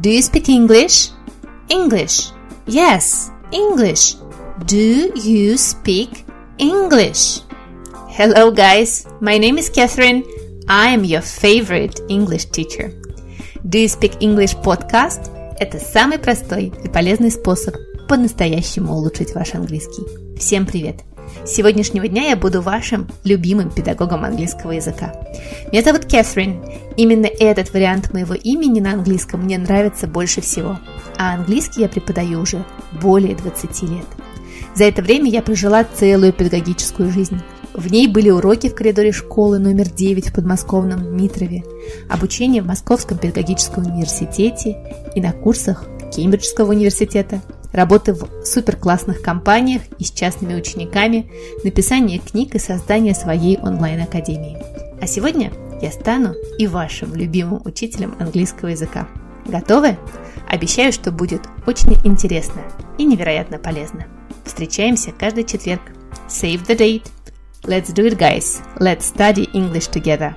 Do you speak English? English. Yes, English. Do you speak English? Hello, guys. My name is Catherine. I am your favorite English teacher. Do you speak English podcast? Это самый простой и полезный способ по-настоящему улучшить ваш английский. Всем привет! С сегодняшнего дня я буду вашим любимым педагогом английского языка. Меня зовут Кэтрин. Именно этот вариант моего имени на английском мне нравится больше всего. А английский я преподаю уже более 20 лет. За это время я прожила целую педагогическую жизнь. В ней были уроки в коридоре школы номер 9 в подмосковном Митрове, обучение в Московском педагогическом университете и на курсах Кембриджского университета – работы в суперклассных компаниях и с частными учениками, написание книг и создание своей онлайн-академии. А сегодня я стану и вашим любимым учителем английского языка. Готовы? Обещаю, что будет очень интересно и невероятно полезно. Встречаемся каждый четверг. Save the date. Let's do it, guys. Let's study English together.